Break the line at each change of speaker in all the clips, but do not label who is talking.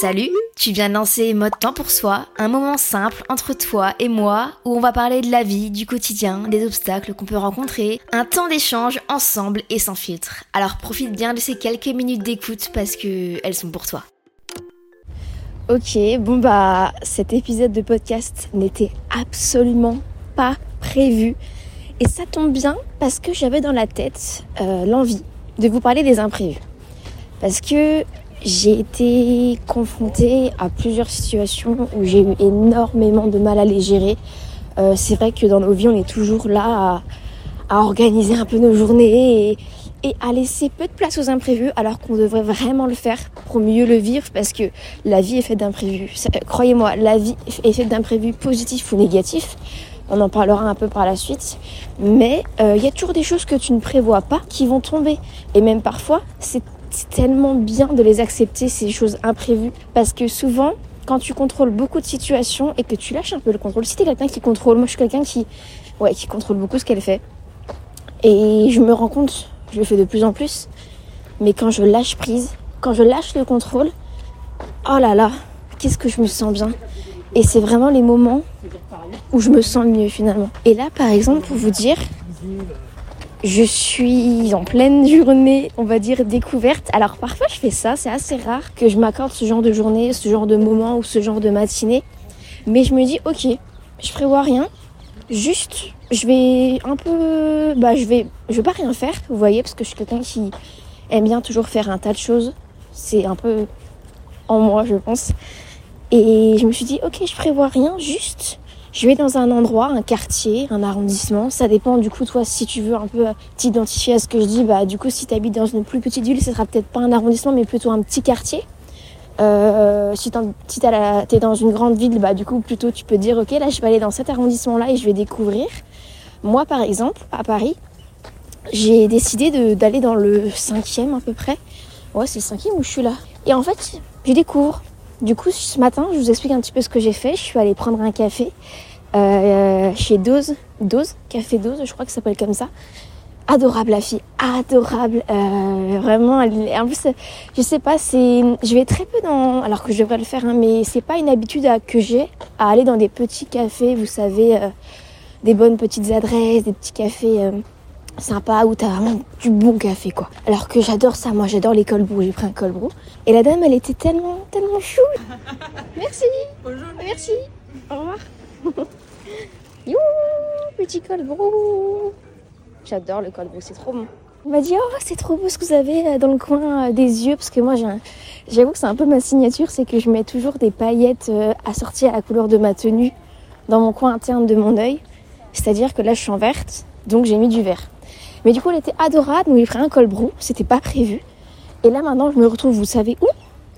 Salut, tu viens de lancer Mode Temps pour Soi, un moment simple entre toi et moi où on va parler de la vie, du quotidien, des obstacles qu'on peut rencontrer, un temps d'échange ensemble et sans filtre. Alors profite bien de ces quelques minutes d'écoute parce que elles sont pour toi. Ok, bon bah cet épisode de podcast n'était absolument pas prévu et ça tombe bien parce que j'avais dans la tête euh, l'envie de vous parler des imprévus. Parce que j'ai été confrontée à plusieurs situations où j'ai eu énormément de mal à les gérer. Euh, c'est vrai que dans nos vies, on est toujours là à, à organiser un peu nos journées et, et, à laisser peu de place aux imprévus alors qu'on devrait vraiment le faire pour mieux le vivre parce que la vie est faite d'imprévus. Croyez-moi, la vie est faite d'imprévus positifs ou négatifs. On en parlera un peu par la suite. Mais il euh, y a toujours des choses que tu ne prévois pas qui vont tomber. Et même parfois, c'est c'est tellement bien de les accepter, ces choses imprévues. Parce que souvent, quand tu contrôles beaucoup de situations et que tu lâches un peu le contrôle, si t'es quelqu'un qui contrôle, moi je suis quelqu'un qui, ouais, qui contrôle beaucoup ce qu'elle fait. Et je me rends compte, je le fais de plus en plus, mais quand je lâche prise, quand je lâche le contrôle, oh là là, qu'est-ce que je me sens bien. Et c'est vraiment les moments où je me sens mieux finalement. Et là, par exemple, pour vous dire, je suis en pleine journée, on va dire, découverte. Alors parfois je fais ça, c'est assez rare que je m'accorde ce genre de journée, ce genre de moment ou ce genre de matinée. Mais je me dis, ok, je prévois rien. Juste, je vais un peu... Bah je vais, je vais pas rien faire, vous voyez, parce que je suis quelqu'un qui aime bien toujours faire un tas de choses. C'est un peu en moi, je pense. Et je me suis dit, ok, je prévois rien, juste je vais dans un endroit, un quartier, un arrondissement. Ça dépend du coup, toi, si tu veux un peu t'identifier à ce que je dis, bah du coup, si tu habites dans une plus petite ville, ce sera peut-être pas un arrondissement, mais plutôt un petit quartier. Euh, si tu es dans une grande ville, bah du coup, plutôt tu peux dire, ok, là, je vais aller dans cet arrondissement-là et je vais découvrir. Moi, par exemple, à Paris, j'ai décidé d'aller dans le cinquième à peu près. Ouais, c'est le cinquième où je suis là. Et en fait, je découvre. Du coup, ce matin, je vous explique un petit peu ce que j'ai fait. Je suis allée prendre un café euh, chez Dose, Dose, Café Dose, je crois que ça s'appelle comme ça. Adorable la fille, adorable, euh, vraiment. En plus, je sais pas, je vais très peu dans, alors que je devrais le faire, hein, mais c'est pas une habitude que j'ai à aller dans des petits cafés, vous savez, euh, des bonnes petites adresses, des petits cafés sympa où t'as vraiment du bon café quoi. Alors que j'adore ça, moi j'adore les cold brew, j'ai pris un cold brew. Et la dame elle était tellement, tellement chou. Merci. Bonjour. Merci. Au revoir. You, petit cold brew. J'adore le cold brew, c'est trop bon. Il m'a dit oh c'est trop beau ce que vous avez euh, dans le coin euh, des yeux parce que moi j'avoue que c'est un peu ma signature, c'est que je mets toujours des paillettes euh, assorties à la couleur de ma tenue dans mon coin interne de mon œil. C'est-à-dire que là je suis en verte, donc j'ai mis du vert. Mais du coup, elle était adorable, donc j'ai pris un colbrou, c'était pas prévu. Et là, maintenant, je me retrouve, vous savez où?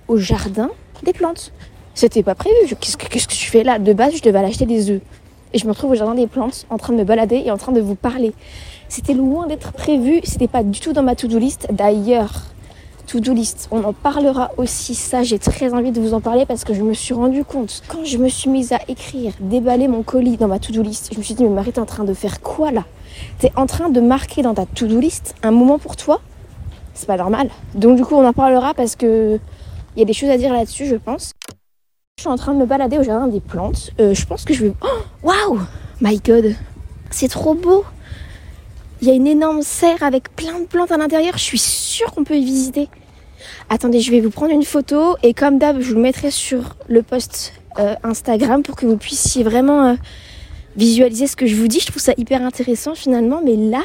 Au jardin des plantes. C'était pas prévu. Qu'est-ce que, je fais là? De base, je devais aller acheter des œufs. Et je me retrouve au jardin des plantes, en train de me balader et en train de vous parler. C'était loin d'être prévu, c'était pas du tout dans ma to-do list. D'ailleurs, to-do list, on en parlera aussi. Ça, j'ai très envie de vous en parler parce que je me suis rendu compte, quand je me suis mise à écrire, déballer mon colis dans ma to-do list, je me suis dit, mais Marie, t'es en train de faire quoi là? Tu es en train de marquer dans ta to-do list un moment pour toi, c'est pas normal. Donc du coup, on en parlera parce que il y a des choses à dire là-dessus, je pense. Je suis en train de me balader au jardin des plantes. Euh, je pense que je vais. Oh, waouh My God C'est trop beau. Il y a une énorme serre avec plein de plantes à l'intérieur. Je suis sûre qu'on peut y visiter. Attendez, je vais vous prendre une photo et comme d'hab, je vous mettrai sur le post euh, Instagram pour que vous puissiez vraiment euh, visualiser ce que je vous dis. Je trouve ça hyper intéressant finalement. Mais là,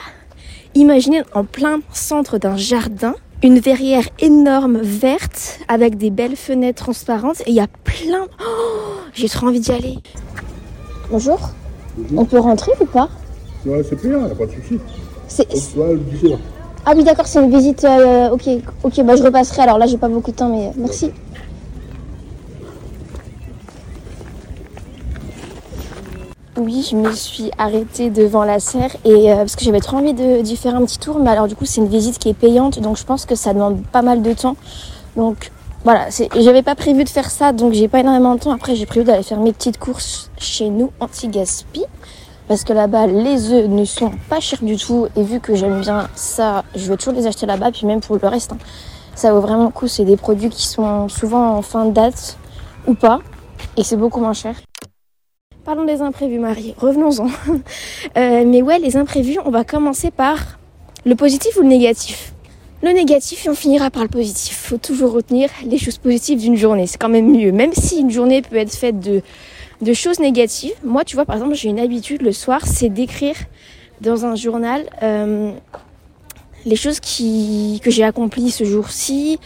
imaginez en plein centre d'un jardin, une verrière énorme verte avec des belles fenêtres transparentes et il y a plein. Oh, J'ai trop envie d'y aller. Bonjour. On peut rentrer ou pas?
Ouais, c'est a pas de souci.
C'est-. Ah oui, d'accord, c'est une visite. euh, ok, ok, bah je repasserai. Alors là, j'ai pas beaucoup de temps, mais merci. Oui, je me suis arrêtée devant la serre et euh, parce que j'avais trop envie de- d'y faire un petit tour, mais alors du coup c'est une visite qui est payante, donc je pense que ça demande pas mal de temps. Donc voilà, j'avais pas prévu de faire ça, donc j'ai pas énormément de temps. Après j'ai prévu d'aller faire mes petites courses chez nous anti-gaspi, parce que là-bas les œufs ne sont pas chers du tout et vu que j'aime bien ça, je vais toujours les acheter là-bas, puis même pour le reste, hein, ça vaut vraiment le coup. C'est des produits qui sont souvent en fin de date ou pas, et c'est beaucoup moins cher. Parlons des imprévus, Marie. Revenons-en. Euh, mais ouais, les imprévus, on va commencer par le positif ou le négatif? Le négatif et on finira par le positif. Faut toujours retenir les choses positives d'une journée. C'est quand même mieux. Même si une journée peut être faite de, de choses négatives. Moi, tu vois, par exemple, j'ai une habitude le soir, c'est d'écrire dans un journal euh, les choses qui, que j'ai accomplies ce jour-ci,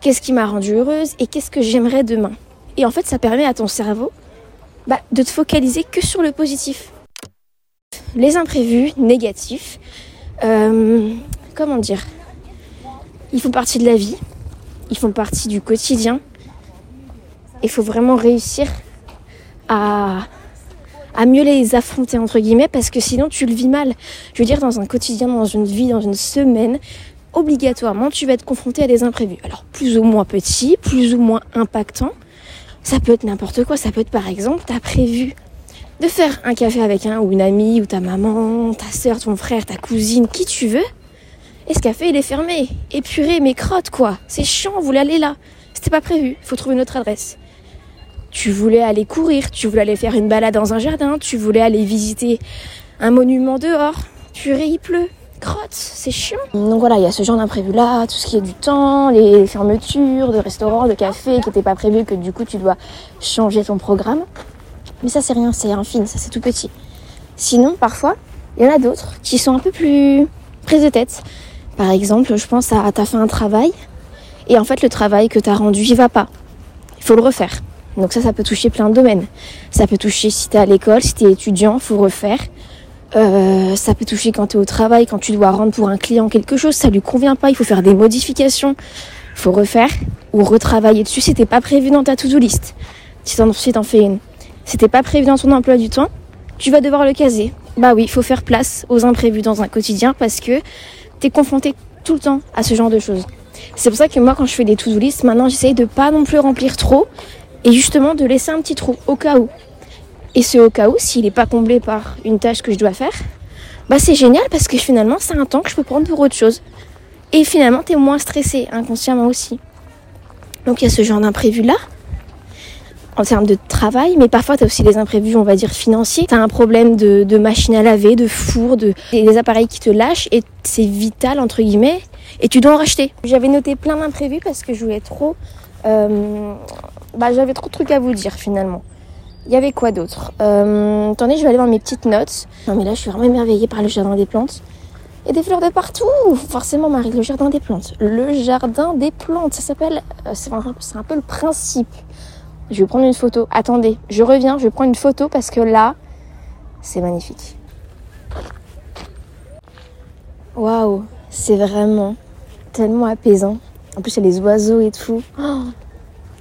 qu'est-ce qui m'a rendue heureuse et qu'est-ce que j'aimerais demain. Et en fait, ça permet à ton cerveau bah, de te focaliser que sur le positif. Les imprévus négatifs, euh, comment dire Ils font partie de la vie, ils font partie du quotidien. Il faut vraiment réussir à, à mieux les affronter, entre guillemets, parce que sinon tu le vis mal. Je veux dire, dans un quotidien, dans une vie, dans une semaine, obligatoirement, tu vas être confronté à des imprévus. Alors, plus ou moins petits, plus ou moins impactants. Ça peut être n'importe quoi. Ça peut être par exemple, tu as prévu de faire un café avec un ou une amie ou ta maman, ta soeur, ton frère, ta cousine, qui tu veux. Et ce café, il est fermé. Et purée, mes crottes, quoi. C'est chiant, vous voulez aller là. C'était pas prévu. Faut trouver une autre adresse. Tu voulais aller courir, tu voulais aller faire une balade dans un jardin, tu voulais aller visiter un monument dehors. Purée, il pleut. C'est chiant. Donc voilà, il y a ce genre d'imprévu là, tout ce qui est du temps, les fermetures de restaurants, de cafés qui n'étaient pas prévus, que du coup tu dois changer ton programme. Mais ça c'est rien, c'est infime, ça c'est tout petit. Sinon, parfois, il y en a d'autres qui sont un peu plus prises de tête. Par exemple, je pense à t'as fait un travail et en fait le travail que t'as rendu, il va pas. Il faut le refaire. Donc ça, ça peut toucher plein de domaines. Ça peut toucher si t'es à l'école, si t'es étudiant, faut refaire. Euh, ça peut toucher quand tu es au travail, quand tu dois rendre pour un client quelque chose, ça lui convient pas, il faut faire des modifications, il faut refaire ou retravailler dessus, c'était pas prévu dans ta to-do list. Si t'en si t'en fais une, c'était pas prévu dans ton emploi du temps, tu vas devoir le caser. Bah oui, il faut faire place aux imprévus dans un quotidien parce que t'es confronté tout le temps à ce genre de choses. C'est pour ça que moi, quand je fais des to-do list, maintenant j'essaye de pas non plus remplir trop et justement de laisser un petit trou au cas où. Et ce au cas où, s'il n'est pas comblé par une tâche que je dois faire, bah c'est génial parce que finalement c'est un temps que je peux prendre pour autre chose. Et finalement tu es moins stressé inconsciemment aussi. Donc il y a ce genre d'imprévu là en termes de travail, mais parfois tu as aussi des imprévus, on va dire, financiers. Tu as un problème de, machine à laver, de four, de, des, des appareils qui te lâchent et c'est vital, entre guillemets, et tu dois en racheter. J'avais noté plein d'imprévus parce que je voulais trop... euh, bah, J'avais trop de trucs à vous dire finalement. Il y avait quoi d'autre? Euh, Attendez, je vais aller dans mes petites notes. Non mais là, je suis vraiment émerveillée par le jardin des plantes. A des fleurs de partout Forcément, Marie, le jardin des plantes. Le jardin des plantes, ça s'appelle... euh, C'est un, peu le principe. Je vais prendre une photo. Attendez, je reviens, je vais prendre une photo parce que là, c'est magnifique. Waouh, c'est vraiment tellement apaisant. En plus, il y a les oiseaux et tout. Oh,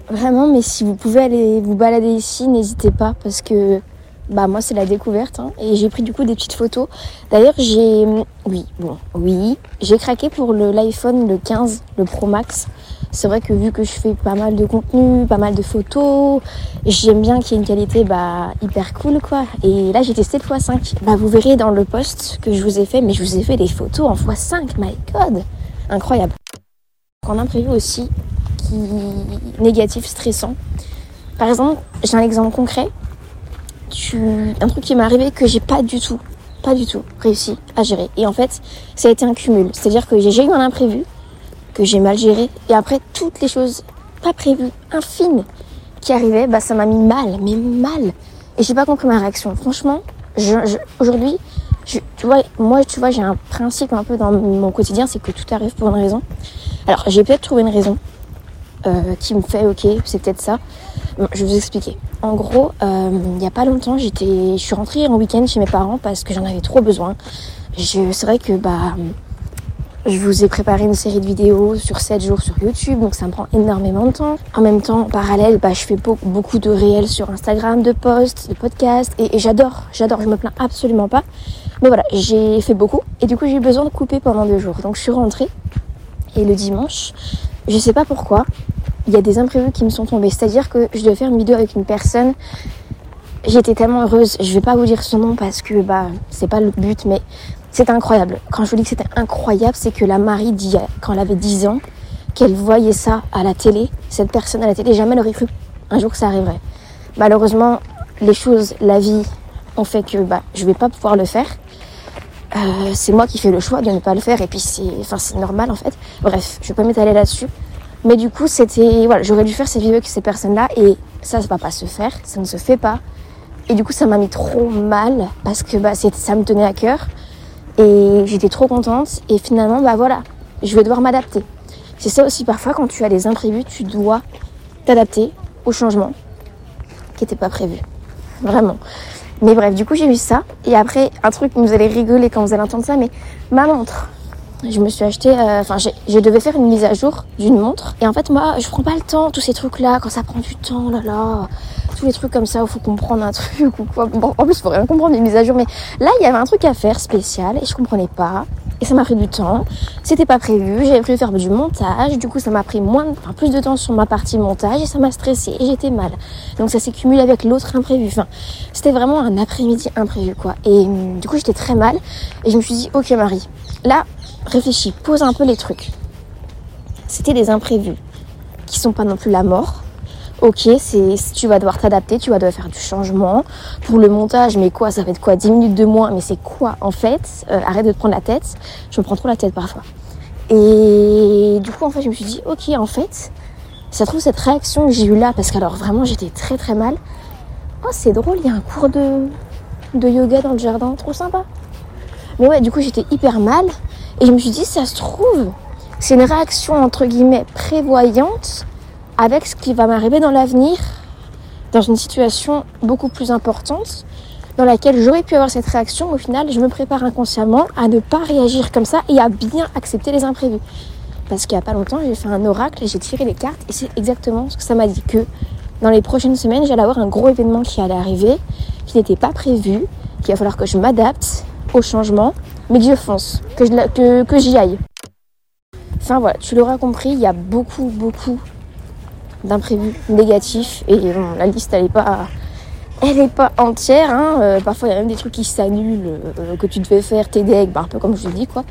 vraiment, mais si vous pouvez aller vous balader ici, n'hésitez pas parce que bah moi c'est la découverte hein, et j'ai pris du coup des petites photos. D'ailleurs, j'ai oui, bon, oui, j'ai craqué pour l'iPhone le 15, le Pro Max. C'est vrai que vu que je fais pas mal de contenu, pas mal de photos, j'aime bien qu'il y ait une qualité bah, hyper cool quoi. Et là j'ai testé le x5. Bah vous verrez dans le post que je vous ai fait, mais je vous ai fait des photos en x5, my god Incroyable. En imprévu aussi, négatif, stressant. Par exemple, j'ai un exemple concret. Un truc qui m'est arrivé que j'ai pas du tout pas du tout réussi à gérer. Et en fait, ça a été un cumul. C'est-à-dire que j'ai eu un imprévu, que j'ai mal géré, et après, toutes les choses pas prévues, infimes, qui arrivaient, bah, ça m'a mis mal, mais mal. Et j'ai pas compris ma réaction. Franchement, aujourd'hui, tu vois, moi, tu vois, j'ai un principe un peu dans mon quotidien, c'est que tout arrive pour une raison. Alors, j'ai peut-être trouvé une raison euh, qui me fait, ok, c'est peut-être ça. Je vais vous expliquer. En gros, euh, il n'y a pas longtemps, j'étais, je suis rentrée en week-end chez mes parents parce que j'en avais trop besoin. C'est vrai que bah, je vous ai préparé une série de vidéos sur 7 jours sur YouTube, donc ça me prend énormément de temps. En même temps, en parallèle, bah, je fais beaucoup, beaucoup de réels sur Instagram, de posts, de podcasts, et j'adore, j'adore, je me plains absolument pas. Mais voilà, j'ai fait beaucoup, et du coup j'ai eu besoin de couper pendant deux jours. Donc je suis rentrée, et le dimanche, je sais pas pourquoi, il y a des imprévus qui me sont tombés. C'est-à-dire que je devais faire une vidéo avec une personne. J'étais tellement heureuse. Je vais pas vous dire son nom parce que bah c'est pas le but, mais c'est incroyable. Quand je vous dis que c'était incroyable, c'est que la Marie dit quand elle avait 10 ans qu'elle voyait ça à la télé, cette personne à la télé, jamais elle aurait cru un jour que ça arriverait. Malheureusement, les choses, la vie ont fait que bah je vais pas pouvoir le faire. Euh, c'est moi qui fais le choix de ne pas le faire et puis c'est enfin c'est normal en fait. Bref, je vais pas m'étaler là-dessus. Mais du coup, c'était voilà, j'aurais dû faire ces vidéos avec ces personnes-là et ça, ça va pas se faire, ça ne se fait pas. Et du coup, ça m'a mis trop mal parce que bah, ça me tenait à cœur et j'étais trop contente. Et finalement, bah voilà, je vais devoir m'adapter. C'est ça aussi parfois quand tu as des imprévus, tu dois t'adapter au changement qui n'était pas prévu. Vraiment. Mais bref, du coup, j'ai eu ça. Et après, un truc, vous allez rigoler quand vous allez entendre ça, mais ma montre je me suis acheté, enfin, euh, je devais faire une mise à jour d'une montre. Et en fait, moi, je prends pas le temps, tous ces trucs-là, quand ça prend du temps, là là, tous les trucs comme ça, il faut comprendre un truc ou quoi. Bon, en plus, faut rien comprendre les mises à jour, mais là, il y avait un truc à faire spécial et je comprenais pas. Et ça m'a pris du temps. C'était pas prévu. J'avais prévu faire du montage. Du coup, ça m'a pris moins, enfin, plus de temps sur ma partie montage et ça m'a stressé et j'étais mal. Donc, ça s'est cumulé avec l'autre imprévu. Enfin, c'était vraiment un après-midi imprévu, quoi. Et du coup, j'étais très mal. Et je me suis dit, ok, Marie, là, réfléchis, pose un peu les trucs. C'était des imprévus qui sont pas non plus la mort. Ok, c'est tu vas devoir t'adapter, tu vas devoir faire du changement. Pour le montage, mais quoi, ça fait quoi 10 minutes de moins, mais c'est quoi en fait euh, Arrête de te prendre la tête. Je me prends trop la tête parfois. Et du coup, en fait, je me suis dit, ok, en fait, ça trouve cette réaction que j'ai eue là, parce qu'alors vraiment, j'étais très très mal. Oh, c'est drôle, il y a un cours de, de yoga dans le jardin, trop sympa. Mais ouais, du coup, j'étais hyper mal. Et je me suis dit, ça se trouve, c'est une réaction entre guillemets prévoyante avec ce qui va m'arriver dans l'avenir, dans une situation beaucoup plus importante, dans laquelle j'aurais pu avoir cette réaction. Au final, je me prépare inconsciemment à ne pas réagir comme ça et à bien accepter les imprévus. Parce qu'il n'y a pas longtemps, j'ai fait un oracle et j'ai tiré les cartes et c'est exactement ce que ça m'a dit que dans les prochaines semaines, j'allais avoir un gros événement qui allait arriver, qui n'était pas prévu, qu'il va falloir que je m'adapte au changement mais que je fonce, que, que j'y aille. Enfin voilà, tu l'auras compris, il y a beaucoup, beaucoup d'imprévus négatifs et la liste elle est pas, pas entière. Hein. Euh, parfois il y a même des trucs qui s'annulent, euh, que tu devais faire tes decks, bah, un peu comme je dis quoi.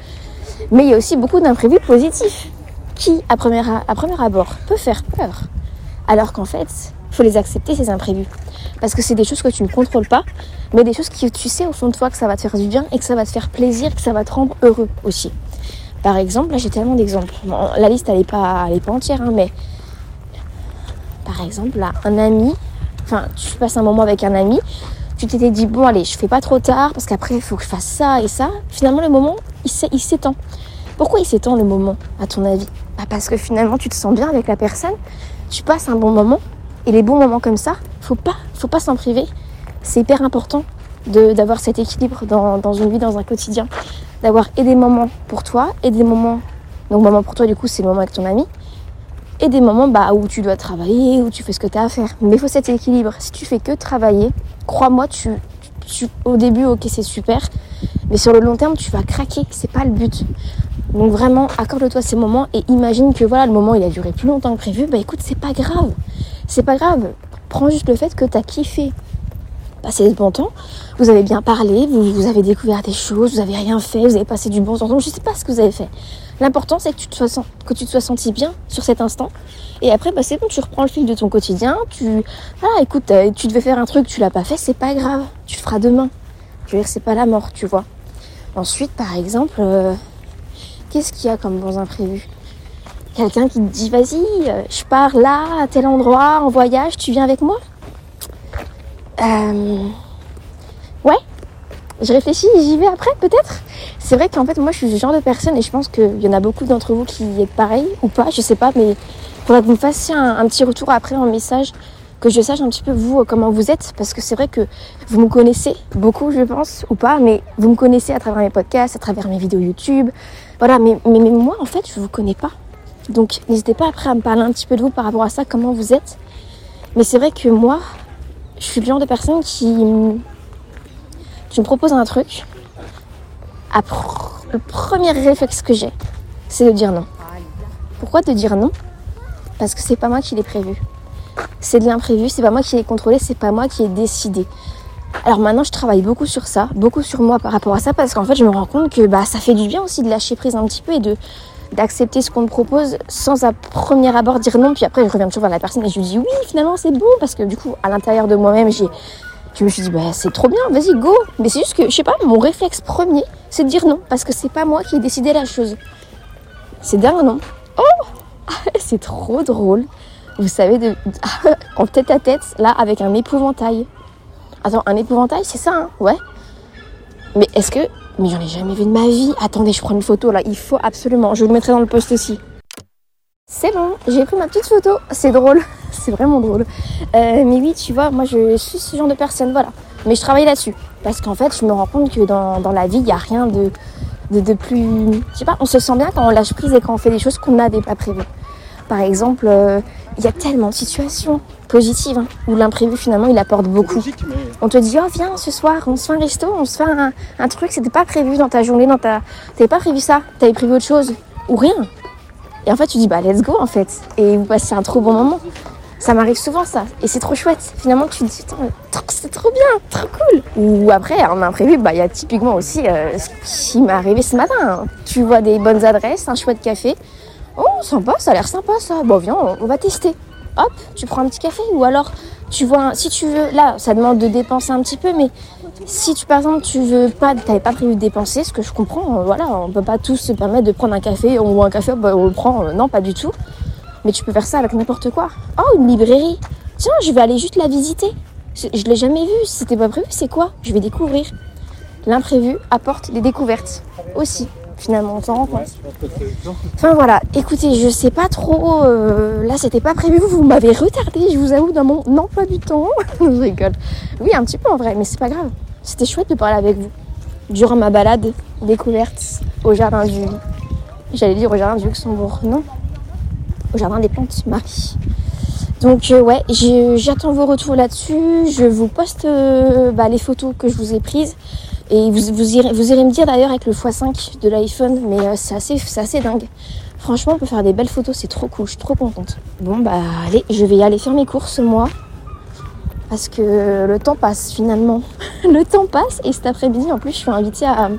Mais il y a aussi beaucoup d'imprévus positifs qui, à premier, à abord, peut faire peur? Alors qu'en fait, il faut les accepter ces imprévus. Parce que c'est des choses que tu ne contrôles pas, mais des choses que tu sais au fond de toi que ça va te faire du bien et que ça va te faire plaisir, que ça va te rendre heureux aussi. Par exemple, là j'ai tellement d'exemples. la liste elle est pas, pas entière, hein, mais par exemple, là, un ami, enfin, tu passes un moment avec un ami, tu t'étais dit, bon, allez, je fais pas trop tard parce qu'après il faut que je fasse ça et ça. Finalement, le moment, il s'étend. Pourquoi il s'étend le moment, à ton avis? Bah, Parce que finalement, tu te sens bien avec la personne, tu passes un bon moment, et les bons moments comme ça, faut pas, faut pas s'en priver. C'est hyper important d'avoir cet équilibre dans, dans, une vie, dans un quotidien. D'avoir et des moments pour toi et des moments. Donc, moments pour toi, du coup, c'est le moment avec ton ami. Et des moments bah, où tu dois travailler, où tu fais ce que tu as à faire. Mais il faut cet équilibre. Si tu fais que travailler, crois-moi, tu, tu, au début, ok, c'est super. Mais sur le long terme, tu vas craquer. C'est pas le but. Donc vraiment, accorde-toi ces moments et imagine que voilà, le moment il a duré plus longtemps que prévu. Bah écoute, c'est pas grave. C'est pas grave. Prends juste le fait que tu as kiffé passer ce bon temps. Vous avez bien parlé, vous, avez découvert des choses, vous avez rien fait, vous avez passé du bon temps. Donc je sais pas ce que vous avez fait. L'important c'est que tu te sois que tu te sois senti bien sur cet instant. Et après bah c'est bon, tu reprends le fil de ton quotidien. Tu ah écoute, euh, tu devais faire un truc, tu l'as pas fait, c'est pas grave. Tu le feras demain. Je veux dire, c'est pas la mort, tu vois. Ensuite, par exemple, euh, qu'est-ce qu'il y a comme bons imprévus Quelqu'un qui te dit vas-y, euh, je pars là, à tel endroit, en voyage, tu viens avec moi? Euh, Ouais, je réfléchis, j'y vais après peut-être. C'est vrai qu'en fait moi je suis ce genre de personne et je pense qu'il y en a beaucoup d'entre vous qui êtes pareil ou pas, je sais pas, mais faudrait que vous me fassiez un, petit retour après en message, que je sache un petit peu vous comment vous êtes, parce que c'est vrai que vous me connaissez beaucoup je pense, ou pas, mais vous me connaissez à travers mes podcasts, à travers mes vidéos YouTube, voilà, mais, mais, mais moi en fait je vous connais pas. Donc n'hésitez pas après à me parler un petit peu de vous par rapport à ça, comment vous êtes. Mais c'est vrai que moi, je suis le genre de personne qui, tu me proposes un truc, le premier réflexe que j'ai, c'est de dire non. Pourquoi te dire non? Parce que c'est pas moi qui l'ai prévu. C'est de l'imprévu, c'est pas moi qui l'ai contrôlé, c'est pas moi qui ai décidé. Alors maintenant, je travaille beaucoup sur ça, beaucoup sur moi par rapport à ça, parce qu'en fait, je me rends compte que bah, ça fait du bien aussi de lâcher prise un petit peu et de d'accepter ce qu'on me propose sans à premier abord dire non. Puis après, je reviens toujours vers la personne et je lui dis oui, finalement, c'est bon, parce que du coup, à l'intérieur de moi-même, j'ai je me suis dit, bah, c'est trop bien, vas-y, go. Mais c'est juste que, je sais pas, mon réflexe premier, c'est de dire non, parce que c'est pas moi qui ai décidé la chose. C'est dire non? Oh C'est trop drôle. Vous savez, de... en tête à tête, là, avec un épouvantail. Attends, un épouvantail, c'est ça, hein? Ouais. Mais est-ce que. Mais j'en ai jamais vu de ma vie. Attendez, je prends une photo là, il faut absolument. Je vous le mettrai dans le post aussi. C'est bon, j'ai pris ma petite photo. C'est drôle, c'est vraiment drôle. Euh, mais oui, tu vois, moi je suis ce genre de personne, voilà. Mais je travaille là-dessus. Parce qu'en fait, je me rends compte que dans, dans la vie, il n'y a rien de, de, de, plus. Je sais pas, on se sent bien quand on lâche prise et quand on fait des choses qu'on n'avait pas prévues. Par exemple, euh, il y a tellement de situations positives hein, où l'imprévu finalement il apporte beaucoup. On te dit oh viens ce soir on se fait un resto, on se fait un, un truc, c'était pas prévu dans ta journée, dans ta, t'avais pas prévu ça, t'avais prévu autre chose ou rien. Et en fait tu dis bah let's go en fait et vous passez un trop bon moment. Ça m'arrive souvent ça et c'est trop chouette. Finalement tu te dis c'est trop bien, trop cool. Ou après en imprévu bah il y a typiquement aussi euh, ce qui m'est arrivé ce matin. Hein. Tu vois des bonnes adresses, un chouette café. Oh, sympa, ça a l'air sympa ça. Bon, viens, on, on, va tester. Hop, tu prends un petit café. Ou alors, tu vois, si tu veux, là, ça demande de dépenser un petit peu, mais si tu, par exemple, tu veux pas, t'avais pas prévu de dépenser, ce que je comprends, euh, voilà, on peut pas tous se permettre de prendre un café, ou un café, bah, on le prend, euh, non, pas du tout. Mais tu peux faire ça avec n'importe quoi. Oh, une librairie. Tiens, je vais aller juste la visiter. Je, je l'ai jamais vue. Si c'était pas prévu, c'est quoi? Je vais découvrir. L'imprévu apporte des découvertes aussi finalement on s'en rend compte. Enfin voilà, écoutez, je sais pas trop, euh, là c'était pas prévu, vous m'avez retardé, je vous avoue, dans mon emploi du temps. je rigole. Oui, un petit peu en vrai, mais c'est pas grave. C'était chouette de parler avec vous. Durant ma balade découverte au jardin du... J'allais dire au jardin du Luxembourg, non? Au jardin des plantes, Marie. Donc euh, ouais, j'attends vos retours là-dessus. Je vous poste euh, bah, les photos que je vous ai prises. Et vous, irez, me dire d'ailleurs avec le x5 de l'iPhone, mais euh, c'est assez, assez dingue. Franchement, on peut faire des belles photos, c'est trop cool, je suis trop contente. Bon bah allez, je vais y aller faire mes courses moi. Parce que le temps passe finalement. le temps passe et cet après-midi en plus je suis invitée à,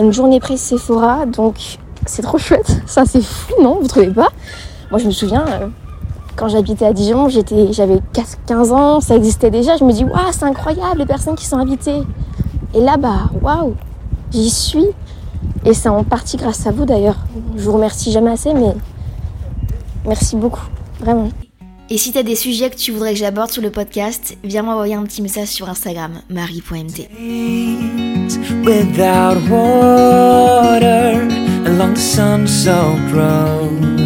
une journée presse Sephora, donc c'est trop chouette. Ça c'est fou, non Vous trouvez pas? Moi je me souviens, euh, quand j'habitais à Dijon, j'avais 15 ans, ça existait déjà. Je me dis, waouh, c'est incroyable les personnes qui sont invitées. Et là, bah, waouh, j'y suis. Et c'est en partie grâce à vous d'ailleurs. Je vous remercie jamais assez, mais merci beaucoup, vraiment.
Et si t'as des sujets que tu voudrais que j'aborde sur le podcast, viens m'envoyer un petit message sur Instagram, marie.mt. Without water, along the.